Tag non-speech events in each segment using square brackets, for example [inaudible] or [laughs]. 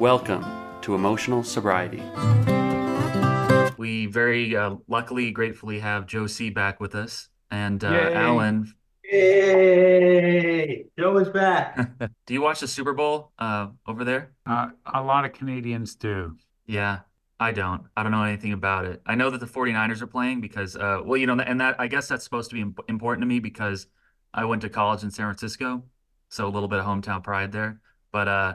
Welcome to Emotional Sobriety. We very uh, luckily, gratefully have Joe C back with us. And uh, Yay. Allen, Hey, Joe is back. [laughs] do you watch the Super Bowl uh, over there? Uh, a lot of Canadians do. Yeah, I don't. I don't know anything about it. I know that the 49ers are playing because, uh, well, you know, and that I guess that's supposed to be imp- important to me because I went to college in San Francisco, so a little bit of hometown pride there. But uh,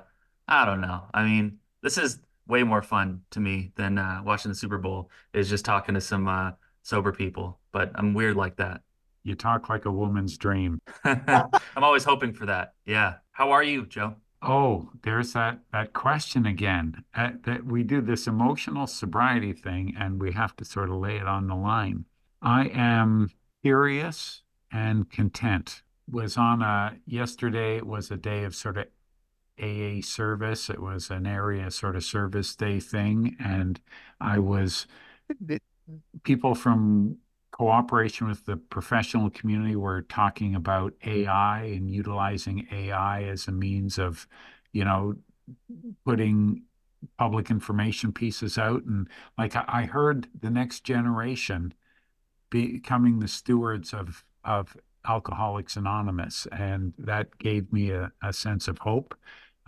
I don't know. I mean, this is way more fun to me than uh, watching the Super Bowl. Is just talking to some uh, sober people. But I'm weird like that. You talk like a woman's dream. [laughs] [laughs] I'm always hoping for that. Yeah. How are you, Joe? Oh, there's that that question again. Uh, that we do this emotional sobriety thing, and we have to sort of lay it on the line. I am curious and content. Was on a yesterday was a day of sort of AA service. It was an area sort of service day thing, and I was people from cooperation with the professional community were talking about AI and utilizing AI as a means of, you know, putting public information pieces out. And like I heard the next generation becoming the stewards of of Alcoholics Anonymous, and that gave me a, a sense of hope.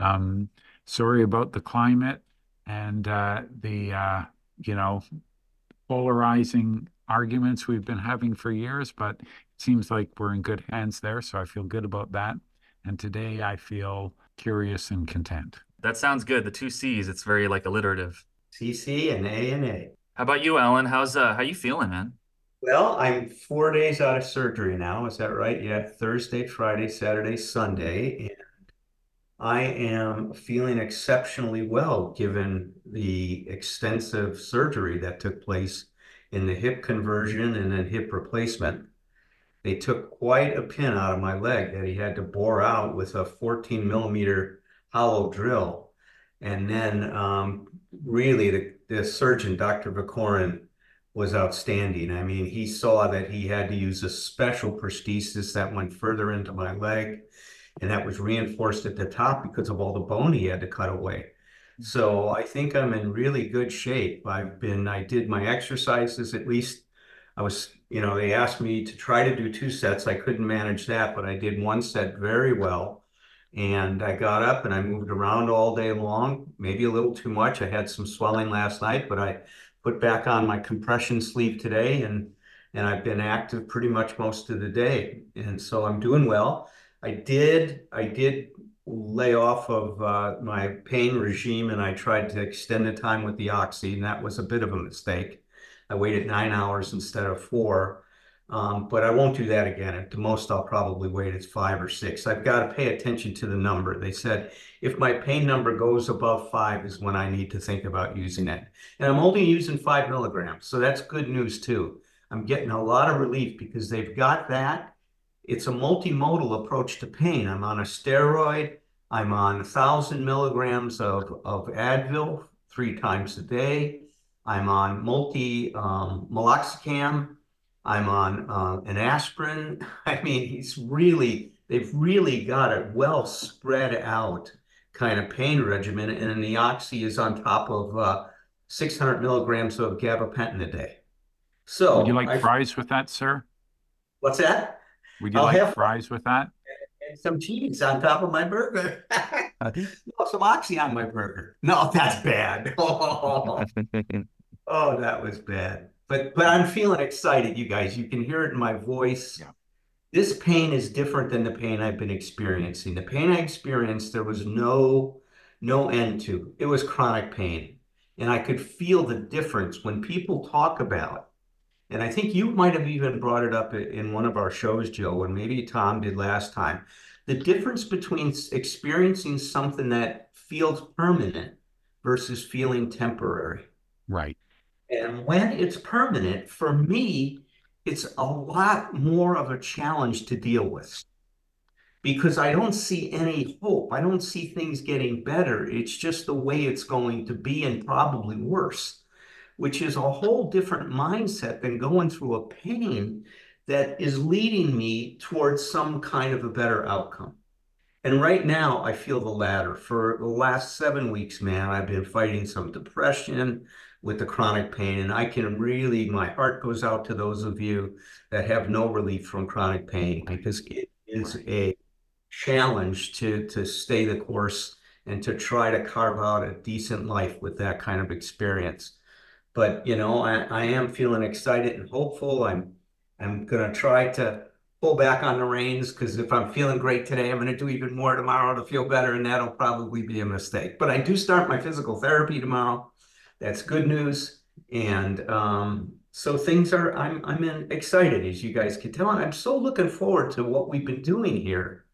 Um, sorry about the climate and uh, the uh, you know polarizing arguments we've been having for years, but it seems like we're in good hands there. So I feel good about that. And today I feel curious and content. That sounds good. The two C's. It's very like alliterative. CC and A and A. How about you, Allen? How's uh how you feeling, man? Well, I'm four days out of surgery now. Is that right? Yeah, Thursday, Friday, Saturday, Sunday. And I am feeling exceptionally well given the extensive surgery that took place in the hip conversion and then hip replacement. They took quite a pin out of my leg that he had to bore out with a 14 millimeter hollow drill. And then um, really the, the surgeon, Dr. Vakorin, was outstanding. I mean, he saw that he had to use a special prosthesis that went further into my leg, and that was reinforced at the top because of all the bone he had to cut away. Mm-hmm. So I think I'm in really good shape. I've been, I did my exercises at least. I was, you know, they asked me to try to do two sets. I couldn't manage that, but I did one set very well. And I got up and I moved around all day long, maybe a little too much. I had some swelling last night, but I put back on my compression sleeve today and and I've been active pretty much most of the day. And so I'm doing well. I did I did lay off of uh, my pain regime and I tried to extend the time with the oxy, and that was a bit of a mistake. I waited nine hours instead of four. Um, but I won't do that again. At the most, I'll probably wait it's five or six. I've got to pay attention to the number. They said if my pain number goes above five is when I need to think about using it. And I'm only using five milligrams, so that's good news too. I'm getting a lot of relief because they've got that. It's a multimodal approach to pain. I'm on a steroid. I'm on a thousand milligrams of, of Advil three times a day. I'm on multi um, meloxicam. I'm on uh, an aspirin. [laughs] I mean, he's really, they've really got it well spread out kind of pain regimen. And the oxy is on top of uh, 600 milligrams of gabapentin a day. So, Would you like I- fries with that, sir? what's that? Would you I'll like have- fries with that? And some cheese on top of my burger. [laughs] [laughs] no, some oxy on my burger. No, that's bad. [laughs] Oh, that was bad. But but I'm feeling excited, you guys. You can hear it in my voice. Yeah. This pain is different than the pain I've been experiencing. The pain I experienced, there was no no end to. It was chronic pain. And I could feel the difference when people talk about, and I think you might have even brought it up in one of our shows, Joe, and maybe Thom did last time. The difference between experiencing something that feels permanent versus feeling temporary. Right. And when it's permanent, for me, it's a lot more of a challenge to deal with because I don't see any hope. I don't see things getting better. It's just the way it's going to be and probably worse, which is a whole different mindset than going through a pain that is leading me towards some kind of a better outcome. And right now, I feel the latter. For the last seven weeks, man, I've been fighting some depression with the chronic pain, and I can really, my heart goes out to those of you that have no relief from chronic pain because it is a challenge to to stay the course and to try to carve out a decent life with that kind of experience. But you know, I, I am feeling excited and hopeful. I'm I'm gonna try to pull back on the reins because if I'm feeling great today, I'm gonna do even more tomorrow to feel better, and that'll probably be a mistake. But I do start my physical therapy tomorrow. That's good news. And um, so things are I'm I'm in, excited as you guys can tell, and I'm so looking forward to what we've been doing here.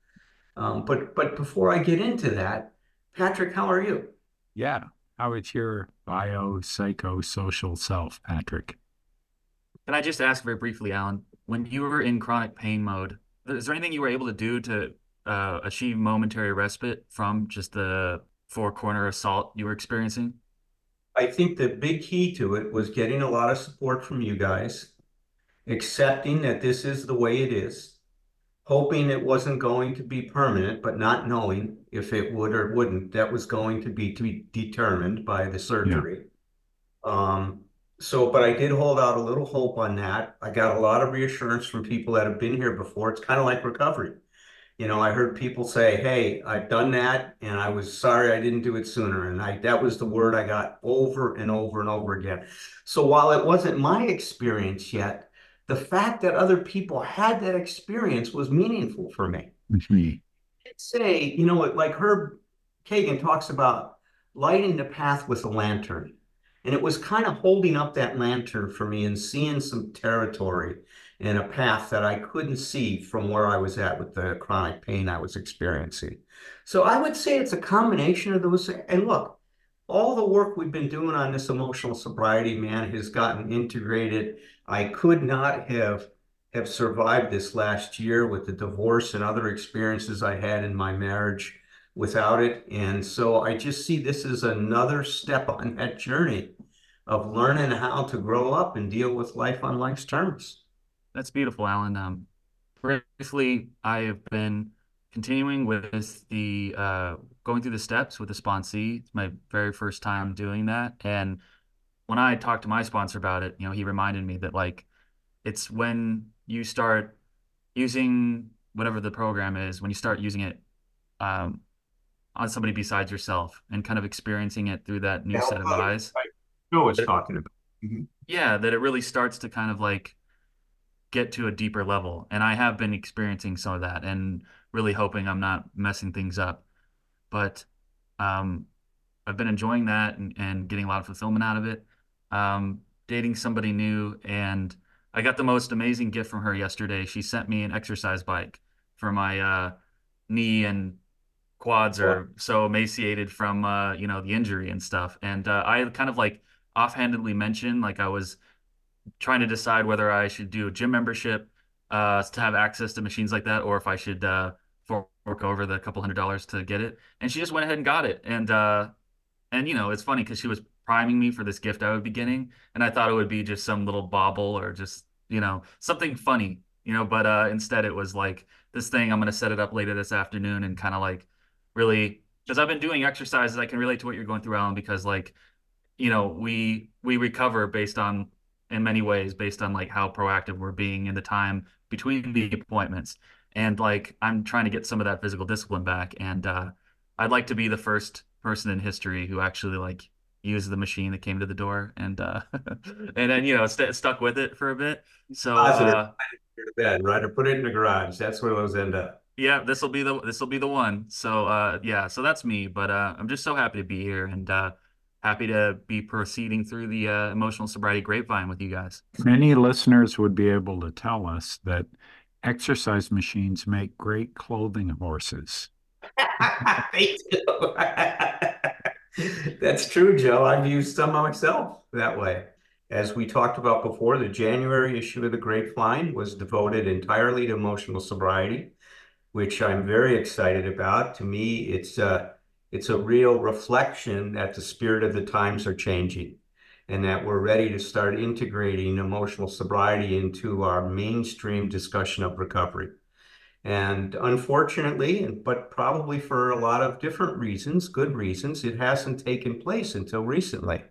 Um, but but before I get into that, Patrick, how are you? Yeah. How is your biopsychosocial self, Patrick? Can I just ask very briefly, Allen, when you were in chronic pain mode, is there anything you were able to do to uh, achieve momentary respite from just the four corner assault you were experiencing? I think the big key to it was getting a lot of support from you guys, accepting that this is the way it is, hoping it wasn't going to be permanent, but not knowing if it would or wouldn't. That was going to be to be determined by the surgery. Um, so, but I did hold out a little hope on that. I got a lot of reassurance from people that have been here before. It's kind of like recovery. You know, I heard people say, "Hey, I've done that, and I was sorry I didn't do it sooner." And I that was the word I got over and over and over again. So while it wasn't my experience yet, the fact that other people had that experience was meaningful for me. Mm-hmm. Me. Say, you know, like Herb Kagan talks about lighting the path with a lantern. And it was kind of holding up that lantern for me and seeing some territory and a path that I couldn't see from where I was at with the chronic pain I was experiencing. So I would say it's a combination of those. And look, all the work we've been doing on this emotional sobriety, man, has gotten integrated. I could not have have survived this last year with the divorce and other experiences I had in my marriage without it. And so I just see this as another step on that journey of learning how to grow up and deal with life on life's terms. That's beautiful, Allen. Um, briefly, I have been continuing with the uh, going through the steps with the sponsee. It's my very first time doing that, and when I talked to my sponsor about it, you know, he reminded me that like it's when you start using whatever the program is, when you start using it um, on somebody besides yourself and kind of experiencing it through that new set of eyes. Joe was talking about. Yeah, that it really starts to kind of like get to a deeper level. And I have been experiencing some of that and really hoping I'm not messing things up. But um, I've been enjoying that and, and getting a lot of fulfillment out of it. Um, dating somebody new, and I got the most amazing gift from her yesterday. She sent me an exercise bike for my uh, knee and quads are so emaciated from uh, you know the injury and stuff. And uh, I kind of like offhandedly mentioned like I was trying to decide whether I should do a gym membership uh, to have access to machines like that, or if I should uh, fork over the couple hundred dollars to get it. And she just went ahead and got it. And uh, and you know, it's funny because she was priming me for this gift I would be getting, and I thought it would be just some little bauble or just you know something funny, you know. But uh, instead, it was like this thing. I'm gonna set it up later this afternoon and kind of like really because I've been doing exercises. I can relate to what you're going through, Allen, because like you know we we recover based on in many ways based on like how proactive we're being in the time between the appointments and like i'm trying to get some of that physical discipline back and uh, i'd like to be the first person in history who actually like used the machine that came to the door and uh [laughs] and then you know st- stuck with it for a bit so Positive. uh, to bed, right? Or put it in the garage. That's where those end up. yeah this will be the this will be the one so uh yeah so that's me but uh i'm just so happy to be here and uh happy to be proceeding through the uh, emotional sobriety grapevine with you guys Many listeners would be able to tell us that exercise machines make great clothing horses. [laughs] They do. [laughs] That's true, Joe. I've used some myself that way. As we talked about before, the January issue of the Grapevine was devoted entirely to emotional sobriety, which I'm very excited about. To me, it's a, it's a real reflection that the spirit of the times are changing and that we're ready to start integrating emotional sobriety into our mainstream discussion of recovery. And unfortunately, but probably for a lot of different reasons, good reasons, it hasn't taken place until recently.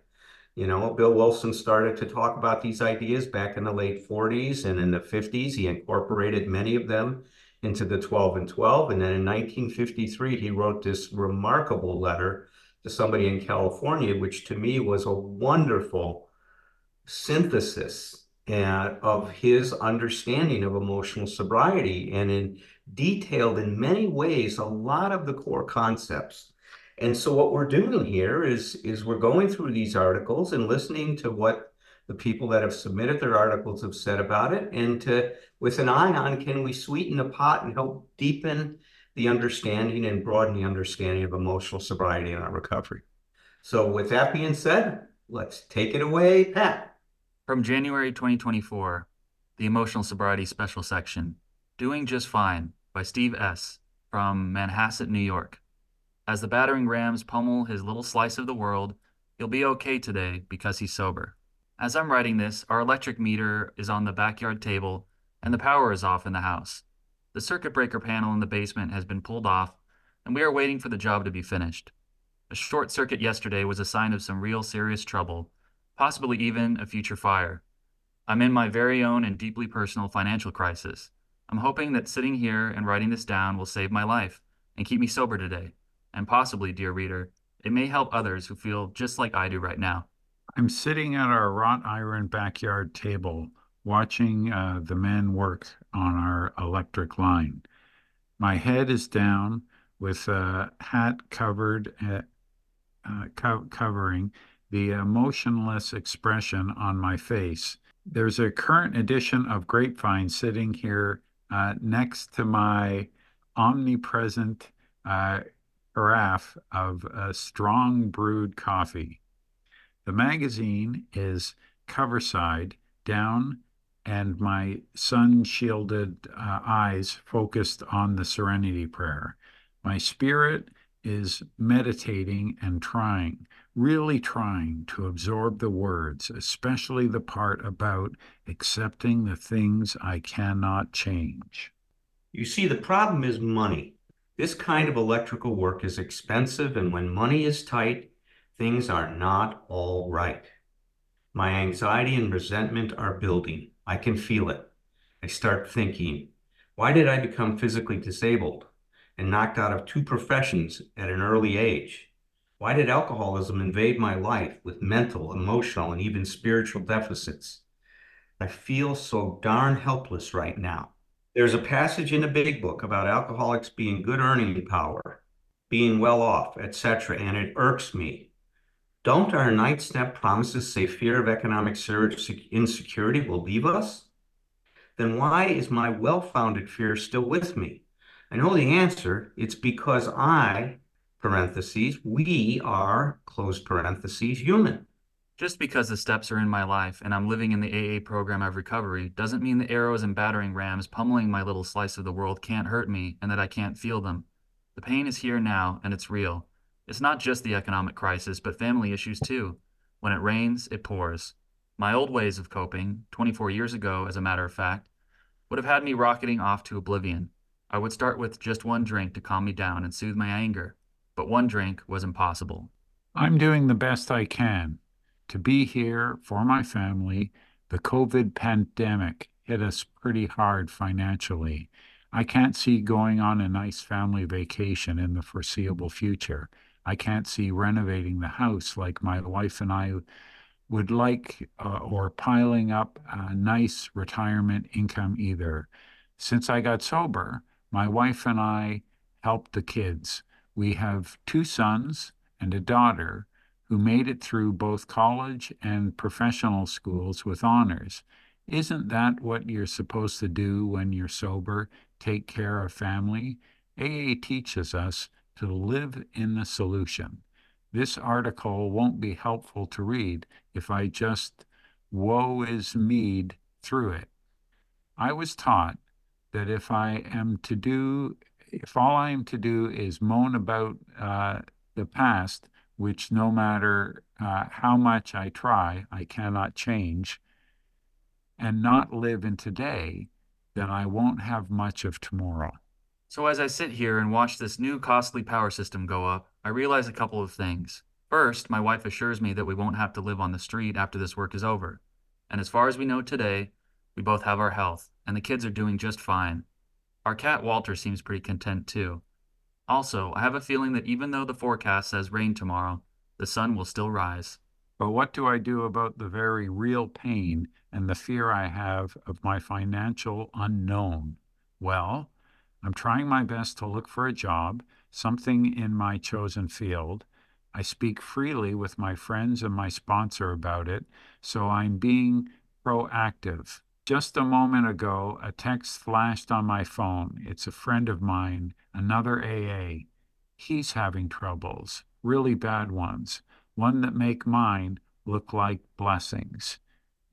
You know, Bill Wilson started to talk about these ideas back in the late 40s and in the 50s. He incorporated many of them into the 12 and 12. And then in 1953, he wrote this remarkable letter to somebody in California, which to me was a wonderful synthesis uh, of his understanding of emotional sobriety and in detailed in many ways a lot of the core concepts. And so what we're doing here is is we're going through these articles and listening to what the people that have submitted their articles have said about it and to with an eye on can we sweeten the pot and help deepen the understanding and broaden the understanding of emotional sobriety and our recovery. So with that being said, let's take it away, Pat. From January 2024, the Emotional Sobriety Special Section, Doing Just Fine by Steve S. from Manhasset, New York. As the battering rams pummel his little slice of the world, he'll be okay today because he's sober. As I'm writing this, our electric meter is on the backyard table and the power is off in the house. The circuit breaker panel in the basement has been pulled off, and we are waiting for the job to be finished. A short circuit yesterday was a sign of some real serious trouble, possibly even a future fire. I'm in my very own and deeply personal financial crisis. I'm hoping that sitting here and writing this down will save my life and keep me sober today. And possibly, dear reader, it may help others who feel just like I do right now. I'm sitting at our wrought iron backyard table watching uh, the men work on our electric line. My head is down with a hat covered, uh, uh, co- covering the emotionless expression on my face. There's a current edition of Grapevine sitting here uh, next to my omnipresent uh, carafe of strong brewed coffee. The magazine is cover side down and my sun shielded uh, eyes focused on the serenity prayer. My spirit is meditating and trying, really trying to absorb the words, especially the part about accepting the things I cannot change. You see, the problem is money. This kind of electrical work is expensive, and when money is tight, things are not all right. My anxiety and resentment are building. I can feel it. I start thinking, why did I become physically disabled and knocked out of two professions at an early age? Why did alcoholism invade my life with mental, emotional, and even spiritual deficits? I feel so darn helpless right now. There's a passage in the big book about alcoholics being good earning power, being well off, etc., and it irks me don't our ninth step promises say fear of economic insecurity will leave us? Then why is my well founded fear still with me? I know the answer. It's because I, parentheses, we are, close parentheses, human. Just because the steps are in my life and I'm living in the AA program of recovery doesn't mean the arrows and battering rams pummeling my little slice of the world can't hurt me and that I can't feel them. The pain is here now and it's real. It's not just the economic crisis, but family issues too. When it rains, it pours. My old ways of coping, 24 years ago, as a matter of fact, would have had me rocketing off to oblivion. I would start with just one drink to calm me down and soothe my anger, but one drink was impossible. I'm doing the best I can to be here for my family. The COVID pandemic hit us pretty hard financially. I can't see going on a nice family vacation in the foreseeable future. I can't see renovating the house like my wife and I would like uh, or piling up a nice retirement income either. Since I got sober, my wife and I helped the kids. We have two sons and a daughter who made it through both college and professional schools with honors. Isn't that what you're supposed to do when you're sober? Take care of family? AA teaches us to live in the solution. This article won't be helpful to read if I just woe is mead through it. I was taught that if I am to do, if all I am to do is moan about uh, the past, which no matter uh, how much I try, I cannot change, and not live in today, then I won't have much of tomorrow. So as I sit here and watch this new costly power system go up, I realize a couple of things. First, my wife assures me that we won't have to live on the street after this work is over. And as far as we know today, we both have our health, and the kids are doing just fine. Our cat Walter seems pretty content too. Also, I have a feeling that even though the forecast says rain tomorrow, the sun will still rise. But what do I do about the very real pain and the fear I have of my financial unknown? Well, I'm trying my best to look for a job, something in my chosen field. I speak freely with my friends and my sponsor about it, so I'm being proactive. Just a moment ago, a text flashed on my phone. It's a friend of mine, another AA. He's having troubles, really bad ones, one that make mine look like blessings.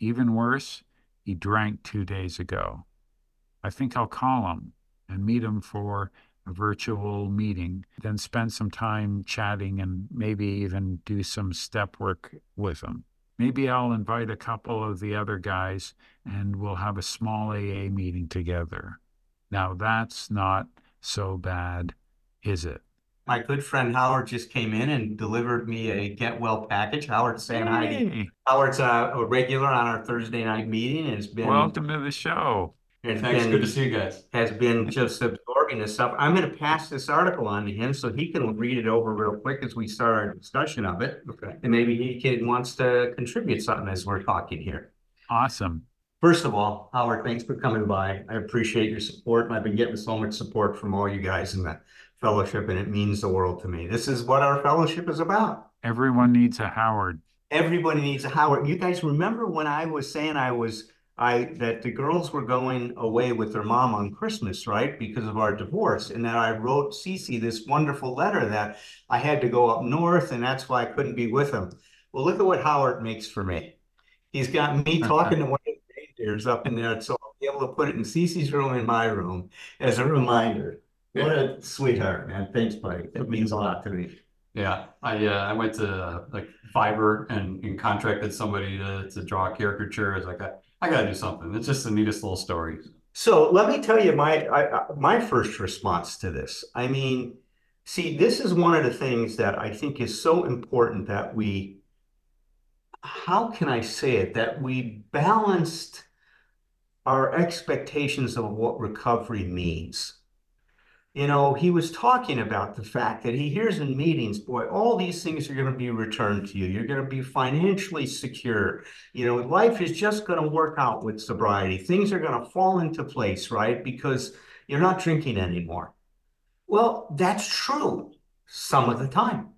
Even worse, he drank two days ago. I think I'll call him and meet them for a virtual meeting, then spend some time chatting and maybe even do some step work with them. Maybe I'll invite a couple of the other guys and we'll have a small AA meeting together. Now that's not so bad, is it? My good friend Howard just came in and delivered me a get well package. Howard saying hi. Hey, Howard's uh, a regular on our Thursday night meeting and it's been welcome to the show. It's Thanks, been- good to see you guys. has been just absorbing this stuff. I'm gonna pass this article on to him so he can read it over real quick as we start our discussion of it. Okay. And maybe he can, wants to contribute something as we're talking here. Awesome. First of all, Howard, thanks for coming by. I appreciate your support. and I've been getting so much support from all you guys in the fellowship and it means the world to me. This is what our fellowship is about. Everyone needs a Howard. Everybody needs a Howard. You guys remember when I was saying I was I that the girls were going away with their mom on Christmas, right? Because of our divorce. And that I wrote Cece this wonderful letter that I had to go up north and that's why I couldn't be with them. Well, look at what Howard makes for me. He's got me [laughs] talking to one of the reindeers up in there, so I'll be able to put it in Cece's room in my room as a reminder. What a sweetheart, man. Thanks, buddy. It means a lot to me. Yeah, I, uh, I went to uh, like Fiverr and, and contracted somebody to, to draw a caricature. As I was like, I, I gotta do something. It's just the neatest little story. So let me tell you my I- my first response to this. I mean, see, this is one of the things that I think is so important that we, how can I say it, that we balanced our expectations of what recovery means. You know, he was talking about the fact that he hears in meetings, boy, all these things are going to be returned to you. You're going to be financially secure. You know, life is just going to work out with sobriety. Things are going to fall into place, right? Because you're not drinking anymore. Well, that's true some of the time.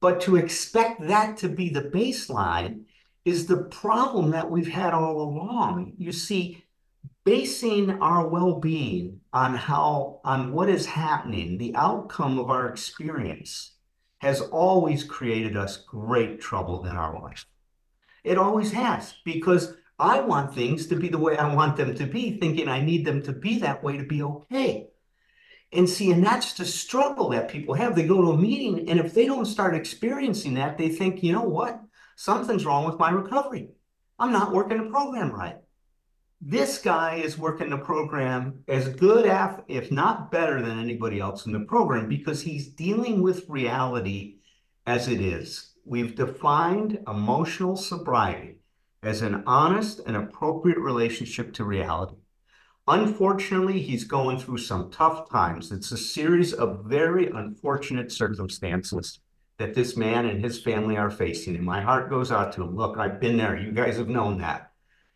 But to expect that to be the baseline is the problem that we've had all along. You see, basing our well-being on how on what is happening, the outcome of our experience has always created us great trouble in our life. It always has, because I want things to be the way I want them to be, thinking I need them to be that way to be okay. And see, and that's the struggle that people have. They go to a meeting, and if they don't start experiencing that, they think, you know what? Something's wrong with my recovery. I'm not working the program right. This guy is working the program as good, af- if not better, than anybody else in the program because he's dealing with reality as it is. We've defined emotional sobriety as an honest and appropriate relationship to reality. Unfortunately, he's going through some tough times. It's a series of very unfortunate circumstances that this man and his family are facing. And my heart goes out to him. Look, I've been there. You guys have known that.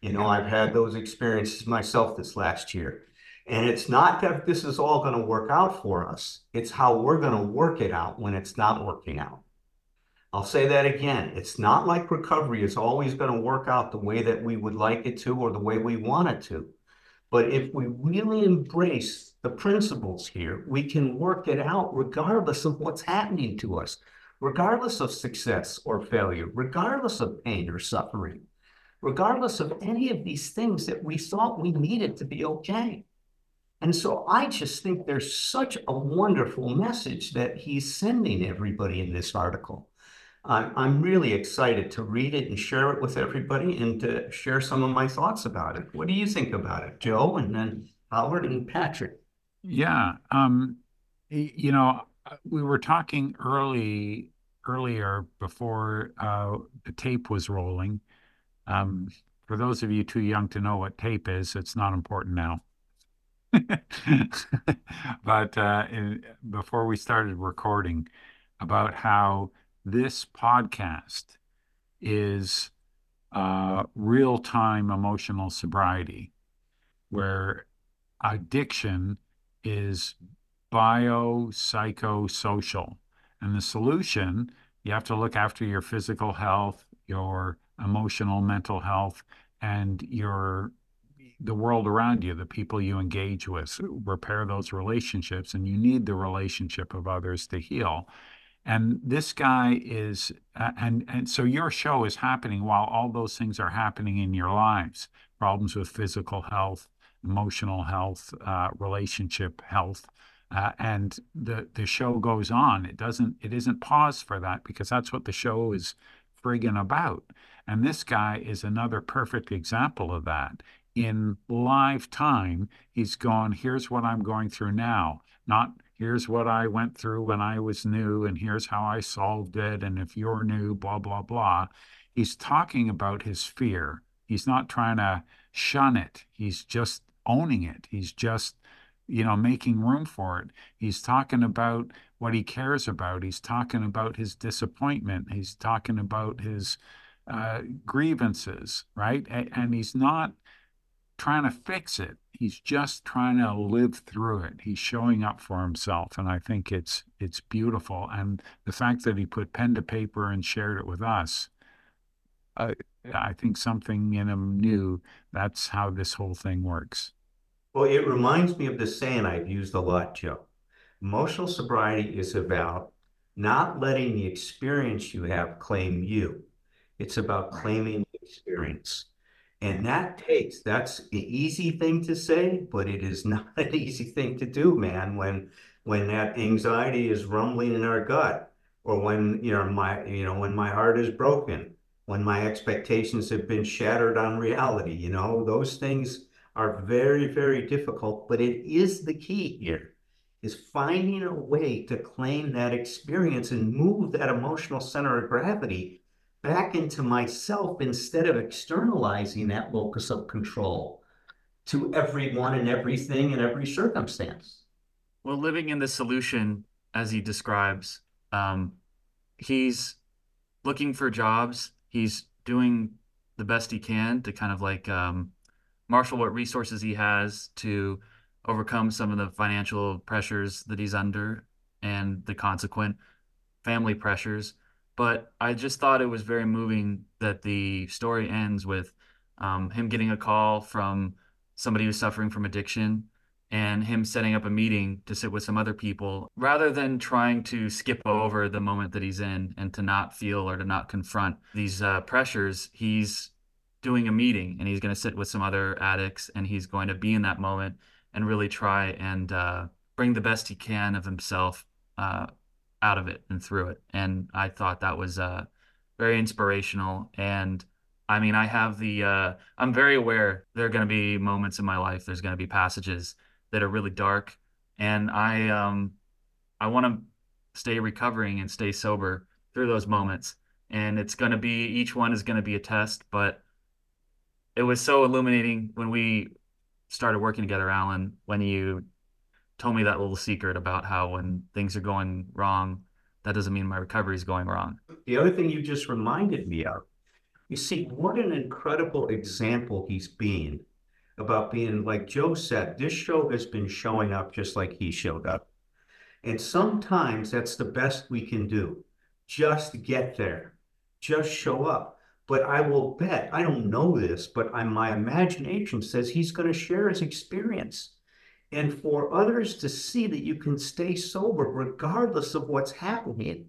You know, I've had those experiences myself this last year. And it's not that this is all going to work out for us, it's how we're going to work it out when it's not working out. I'll say that again. It's not like recovery is always going to work out the way that we would like it to or the way we want it to. But if we really embrace the principles here, we can work it out regardless of what's happening to us, regardless of success or failure, regardless of pain or suffering, regardless of any of these things that we thought we needed to be okay. And so I just think there's such a wonderful message that he's sending everybody in this article. I'm, really excited to read it and share it with everybody and to share some of my thoughts about it. What do you think about it, Joe? And then Howard and Patrick. Yeah, um, you know, uh, we were talking early earlier before uh, the tape was rolling. Um, for those of you too young to know what tape is, it's not important now. [laughs] But uh, in, before we started recording, about how this podcast is uh, real-time emotional sobriety, where addiction is biopsychosocial. And the solution, you have to look after your physical health, your emotional, mental health, and your the world around you, the people you engage with, repair those relationships, and you need the relationship of others to heal. And this guy is, uh, and and so your show is happening while all those things are happening in your lives. Problems with physical health, emotional health, uh, relationship health, uh, and the the show goes on. It doesn't. It isn't paused for that because that's what the show is friggin' about. And this guy is another perfect example of that. In live time, he's gone, here's what I'm going through now, not here's what I went through when I was new, and here's how I solved it. And if you're new, blah, blah, blah. He's talking about his fear. He's not trying to shun it, he's just owning it. He's just you know, making room for it. He's talking about what he cares about. He's talking about his disappointment. He's talking about his uh, grievances, right? And, and he's not trying to fix it. He's just trying to live through it. He's showing up for himself, and I think it's it's beautiful. And the fact that he put pen to paper and shared it with us, uh, I think something in him knew that's how this whole thing works. Well, it reminds me of the saying I've used a lot, Joe. Emotional sobriety is about not letting the experience you have claim you. It's about claiming the experience. And that takes, that's an easy thing to say, but it is [laughs] not an easy thing to do, man, when when that anxiety is rumbling in our gut, or when, you know, my, you know, when my heart is broken, when my expectations have been shattered on reality, you know, those things are very, very difficult, but it is the key here, is finding a way to claim that experience and move that emotional center of gravity back into myself instead of externalizing that locus of control to everyone and everything and every circumstance. Well, living in the solution, as he describes, um, he's looking for jobs. He's doing the best he can to kind of like um, marshal what resources he has to overcome some of the financial pressures that he's under and the consequent family pressures. But I just thought it was very moving that the story ends with um, him getting a call from somebody who's suffering from addiction and him setting up a meeting to sit with some other people rather than trying to skip over the moment that he's in and to not feel or to not confront these uh, pressures. He's doing a meeting and he's going to sit with some other addicts and he's going to be in that moment and really try and uh, bring the best he can of himself uh, out of it and through it. And I thought that was uh, very inspirational. And I mean, I have the, uh, I'm very aware there are going to be moments in my life, there's going to be passages that are really dark. And I, um, I want to stay recovering and stay sober through those moments. And it's going to be, each one is going to be a test, but it was so illuminating when we started working together, Allen, when you told me that little secret about how when things are going wrong, that doesn't mean my recovery is going wrong. The other thing you just reminded me of, you see, what an incredible example he's being about being, like Joe said, this show has been showing up just like he showed up. And sometimes that's the best we can do. Just get there, just show up. But I will bet, I don't know this, but I, my imagination says he's going to share his experience. And for others to see that you can stay sober regardless of what's happening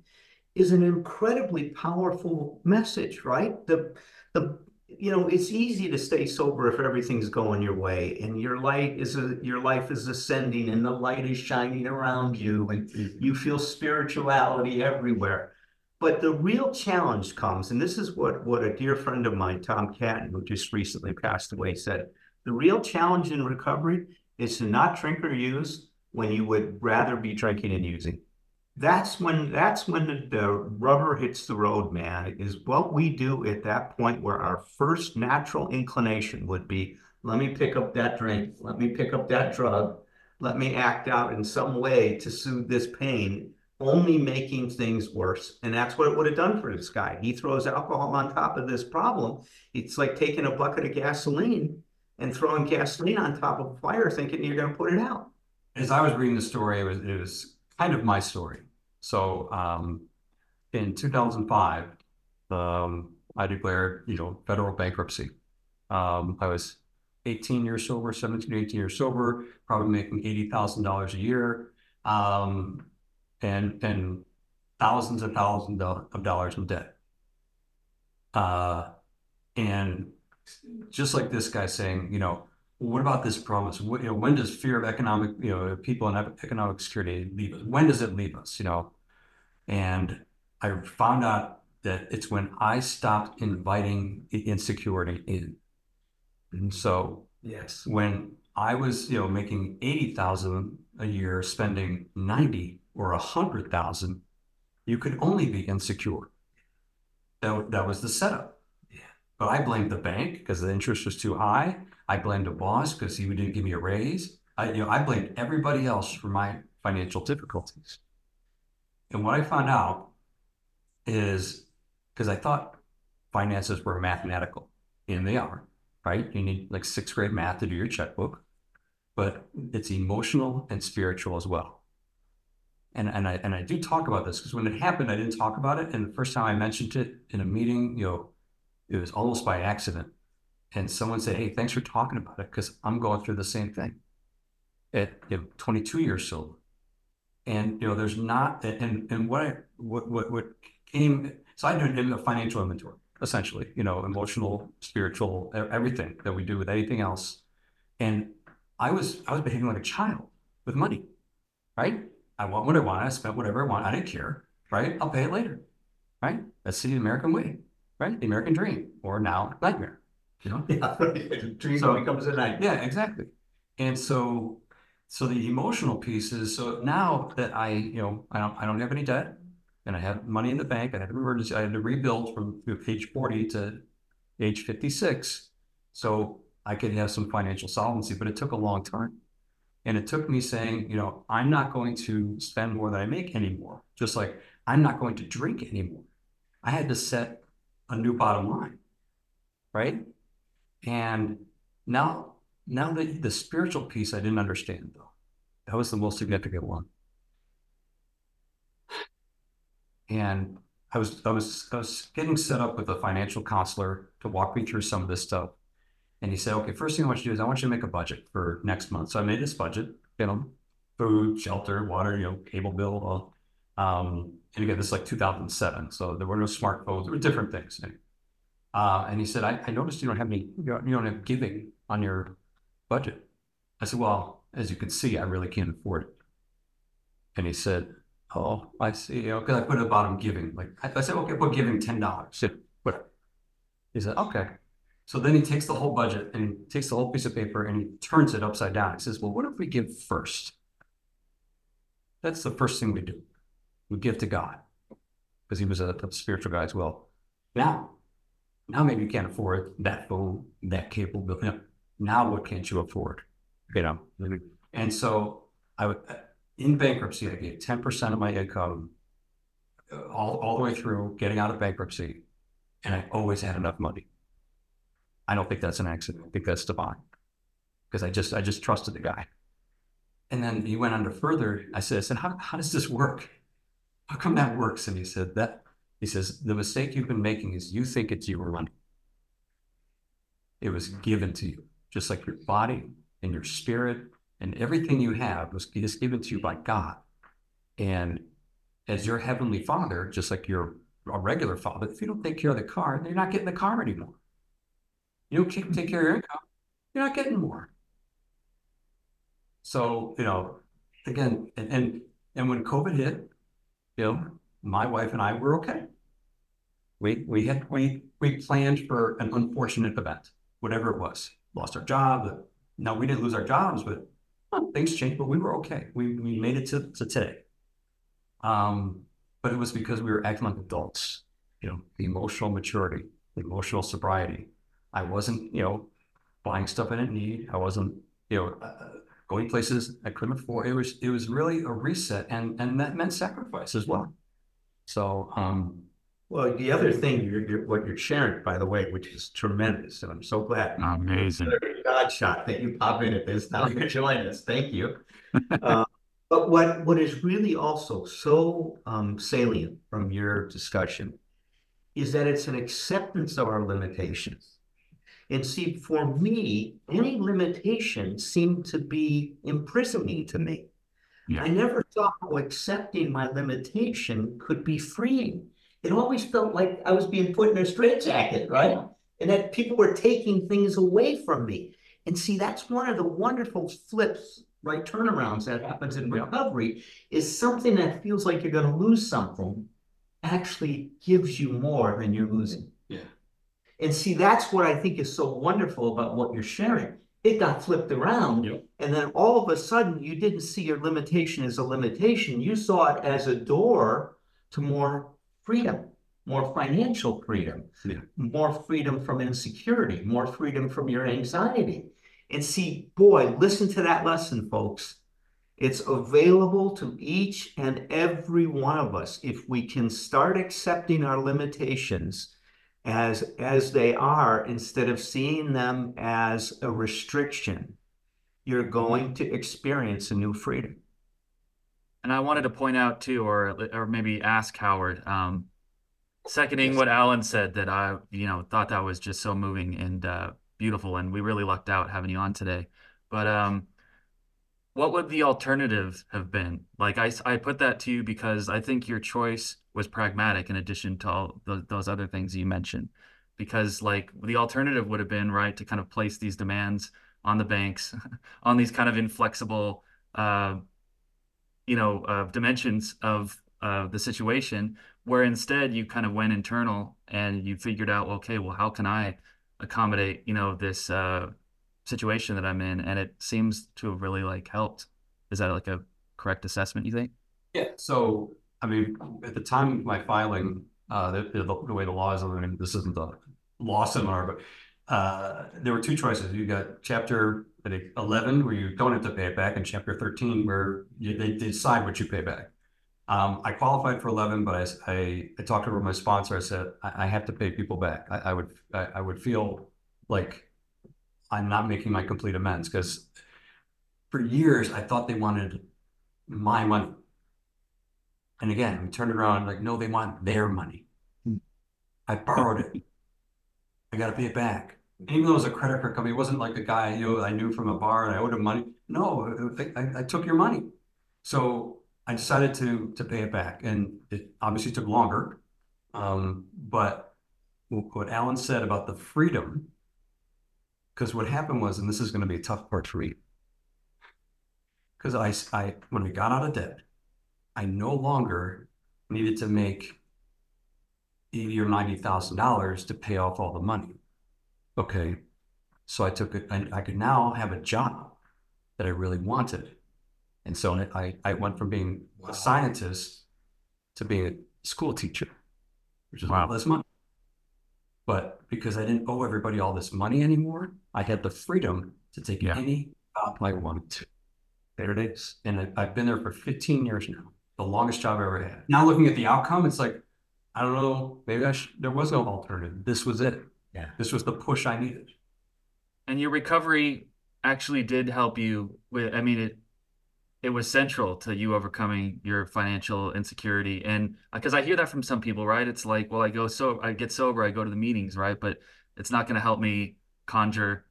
is an incredibly powerful message, right? The, the, you know, it's easy to stay sober if everything's going your way and your light is a, your life is ascending and the light is shining around you and you mm-hmm. feel spirituality everywhere. But the real challenge comes, and this is what, what a dear friend of mine, Tom Catton, who just recently passed away, said. The real challenge in recovery is to not drink or use, when you would rather be drinking and using. That's when that's when the, the rubber hits the road, man, is what we do at that point where our first natural inclination would be, let me pick up that drink, let me pick up that drug, let me act out in some way to soothe this pain, only making things worse. And that's what it would have done for this guy. He throws alcohol on top of this problem. It's like taking a bucket of gasoline and throwing gasoline on top of a fire thinking you're going to put it out. As I was reading the story, it was it was kind of my story. So um, in 2005, um, I declared, you know, federal bankruptcy. Um, I was 18 years sober, 17, 18 years sober, probably making $80,000 a year, um, and and thousands and thousands of of dollars in debt. Uh, and just like this guy saying, you know, what about this promise? What, you know, when does fear of economic, you know, people and economic security leave us? When does it leave us? You know, and I found out that it's when I stopped inviting insecurity in. And so Yes. when I was, you know, making eighty thousand a year, spending ninety or a hundred thousand, you could only be insecure. That, that was the setup. But I blamed the bank because the interest was too high. I blamed the boss because he didn't give me a raise. I, you know, I blamed everybody else for my financial difficulties. And what I found out is because I thought finances were mathematical, and they are, right? You need like sixth grade math to do your checkbook, but it's emotional and spiritual as well. And and I and I do talk about this because when it happened, I didn't talk about it. And the first time I mentioned it in a meeting, you know, it was almost by accident. And someone said, "Hey, thanks for talking about it because I'm going through the same thing." At you know, 22 years sober, and you know, there's not and and what I what what what came. So I did a financial inventory, essentially. You know, emotional, spiritual, everything that we do with anything else. And I was I was behaving like a child with money, right? I want what I want. I spent whatever I want. I didn't care, right? I'll pay it later, right? That's the American way, right? The American dream, or now nightmare. You know? Yeah. [laughs] Dream So- becomes a night. Yeah, exactly. And so, so the emotional piece is so now that I, you know, I don't, I don't have any debt, and I have money in the bank. I had an emergency. I had to rebuild from age forty to age fifty six, so I could have some financial solvency. But it took a long time, and it took me saying, you know, I'm not going to spend more than I make anymore. Just like I'm not going to drink anymore. I had to set a new bottom line, right? And now, now the, the spiritual piece I didn't understand though. That was the most significant one. And I was I was I was getting set up with a financial counselor to walk me through some of this stuff. And he said, okay, first thing I want you to do is I want you to make a budget for next month. So I made this budget, you know, food, shelter, water, you know, cable bill. Um, and again, this is like 2007. So there were no smartphones, there were different things. Uh, and he said, I, I noticed you don't have any, you don't, have giving on your budget. I said, well, as you can see, I really can't afford it. And he said, oh, I see. You know, because I put the bottom giving. Like I, I said, okay, put giving ten dollars. Said whatever. He said, okay. So then he takes the whole budget and he takes the whole piece of paper and he turns it upside down. He says, well, what if we give first? That's the first thing we do. Give to God because he was a, a spiritual guy as well. Now, now maybe you can't afford that phone, that cable bill. Now what can't you afford? You know, and so I would in bankruptcy, I gave ten percent of my income uh, all all the way through getting out of bankruptcy, and I always had enough money. I don't think that's an accident. I think that's divine, because I just I just trusted the guy. And then he went on to further. I said, I said, how how does this work? How come that works? And he said that he says the mistake you've been making is you think it's your money. It was given to you, just like your body and your spirit and everything you have was just given to you by God. And as your heavenly father, just like you're a regular father, if you don't take care of the car, then you're not getting the car anymore. You don't take care of your income, you're not getting more. So, you know, again, and and, and when COVID hit, you know, my wife and I were okay. We we had we we planned for an unfortunate event, whatever it was. Lost our job. No, we didn't lose our jobs, but Well, Things changed, but we were okay. We, we made it to, to today. Um, but it was because we were acting like adults, you know, the emotional maturity, the emotional sobriety. I wasn't, you know, buying stuff I didn't need. I wasn't, you know, uh, going places I couldn't afford. It was, it was really a reset and, and that meant sacrifice as well. So, um, Well, the other thing you're, you're, what you're sharing, by the way, which is tremendous, and I'm so glad. Amazing. God shot that you pop in at this now you [laughs] join us. Thank you. [laughs] Uh, But what, what is really also so um, salient from your discussion is that it's an acceptance of our limitations. And see, for me, any limitation seemed to be imprisoning to me. Yeah. I never saw how accepting my limitation could be freeing. It always felt like I was being put in a straitjacket, right? And that people were taking things away from me. And see, that's one of the wonderful flips, right? Turnarounds that happens in recovery is something that feels like you're going to lose something actually gives you more than you're losing. And see, that's what I think is so wonderful about what you're sharing. It got flipped around. Yep. And then all of a sudden, you didn't see your limitation as a limitation. You saw it as a door to more freedom, more financial freedom, Yeah. more freedom from insecurity, more freedom from your anxiety. And see, boy, listen to that lesson, folks. It's available to each and every one of us if we can start accepting our limitations as as they are instead of seeing them as a restriction. You're going to experience a new freedom. And I wanted to point out too, or or maybe ask Howard, um, seconding what Allen said, that I you know thought that was just so moving and uh, beautiful, and we really lucked out having you on today. But um, what would the alternative have been? Like I, I put that to you because I think your choice was pragmatic in addition to all tho- those other things you mentioned. Because like the alternative would have been right to kind of place these demands on the banks, [laughs] on these kind of inflexible, uh, you know, uh, dimensions of uh, the situation, where instead you kind of went internal and you figured out, okay, well, how can I accommodate, you know, this uh, situation that I'm in? And it seems to have really like helped. Is that like a correct assessment, you think? Yeah, so, I mean, at the time of my filing, uh, the, the, the way the law is, I mean, this isn't the law seminar, but, uh, there were two choices. You got chapter, I think, eleven, where you don't have to pay it back, and chapter thirteen, where you, they decide what you pay back. Um, I qualified for eleven, but I I talked to my sponsor, I said, I, I have to pay people back. I, I would, I, I would feel like I'm not making my complete amends, because for years, I thought they wanted my money. And again, we turned around like, no, they want their money. I borrowed it. I got to pay it back. Even though it was a credit card company, it wasn't like a guy you know I knew from a bar and I owed him money. No, I, I, I took your money. So I decided to to pay it back, and it obviously took longer. Um, but what Allen said about the freedom, because what happened was, and this is going to be a tough part to read, because I, I, when we got out of debt, I no longer needed to make eighty or ninety thousand dollars to pay off all the money. Okay, so I took it, and I could now have a job that I really wanted, and so I I went from being a scientist to being a school teacher, which is Wow. less money. But because I didn't owe everybody all this money anymore, I had the freedom to take Yeah. any job I wanted to. There it is. And I- I've been there for 15 years now, the longest job I ever had. Now looking at the outcome, it's like, I don't know, maybe I sh- there was no alternative. This was it. Yeah. This was the push I needed. And your recovery actually did help you with, I mean, it it was central to you overcoming your financial insecurity. And because I hear that from some people, right? It's like, well, I go so I get sober, I go to the meetings, right? But it's not going to help me conjure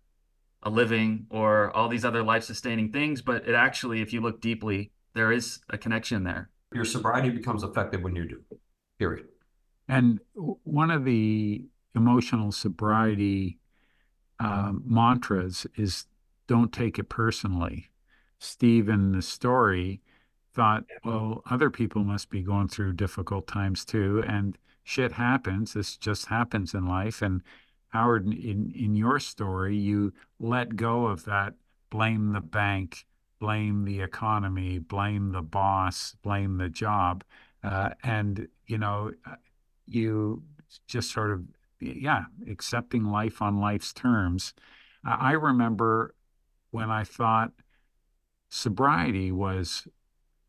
a living or all these other life sustaining things. But it actually, if you look deeply, there is a connection there. Your sobriety becomes effective when you do, period. And one of the emotional sobriety um, mantras is don't take it personally. Steve in the story thought, well, other people must be going through difficult times too, and shit happens. This just happens in life. And Howard, in in your story, you let go of that blame the bank, blame the economy, blame the boss, blame the job. Uh, and, you know, uh, you just sort of, yeah, accepting life on life's terms. I remember when I thought sobriety was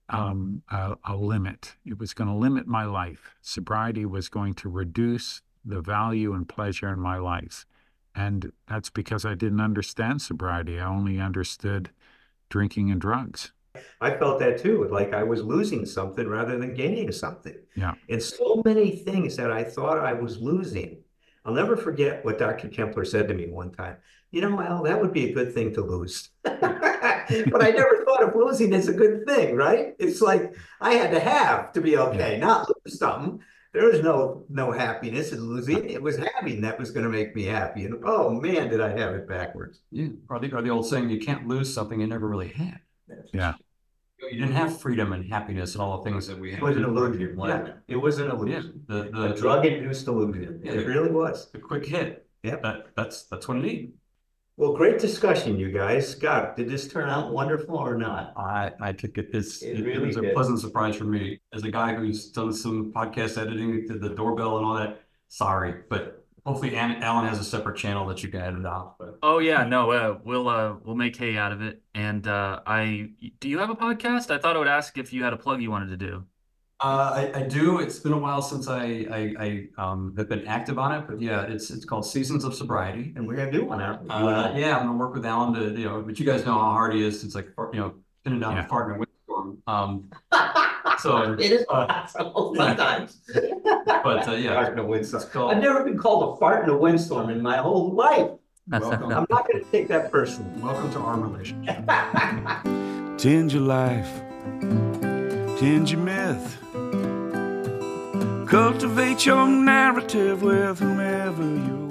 um, a, a limit. It was going to limit my life. Sobriety was going to reduce the value and pleasure in my life. And that's because I didn't understand sobriety. I only understood drinking and drugs. I felt that too, like I was losing something rather than gaining something. Yeah. And so many things that I thought I was losing. I'll never forget what Dr. Kempler said to me one time. You know, Al, that would be a good thing to lose. [laughs] but I never thought of losing as a good thing, right? It's like I had to have to be okay, not lose something. There was no no happiness in losing. It was having that was going to make me happy. And oh man, did I have it backwards. Yeah, or the, or the old saying, you can't lose something you never really had. Yeah. You didn't have freedom and happiness and all the things that we had. It was an in illusion. life. Yeah, it was an Yeah, illusion. the, A the, drug-induced illusion. Yeah. It really was. the quick hit. Yeah. That, that's, that's what I need. Well, great discussion, you guys. Scott, did this turn out wonderful or not? I, I think it is, It it it really was a did. pleasant surprise for me. As a guy who's done some podcast editing, did the doorbell and all that, sorry, but hopefully An- Allen has a separate channel that you can edit out, but. Oh yeah, no, uh, we'll uh, we'll make hay out of it. And uh, I, do you have a podcast? I thought I would ask if you had a plug you wanted to do. Uh, I, I do. It's been a while since I, I, I, um, have been active on it, but yeah, it's, it's called Seasons of Sobriety. And we're gonna do one, aren't? Uh, yeah, I'm gonna work with Allen to, you know, but you guys know how hard he is. It's like, you know, pinning down Yeah. a fart in a windstorm. Um, [laughs] so, It is uh, possible sometimes. but, uh, yeah. Fart in a windstorm. Called- I've never been called a fart in a windstorm in my whole life. Welcome, I'm not gonna take that personally. welcome to our relationship. [laughs] Change your life, change your myth. Cultivate your narrative with whomever you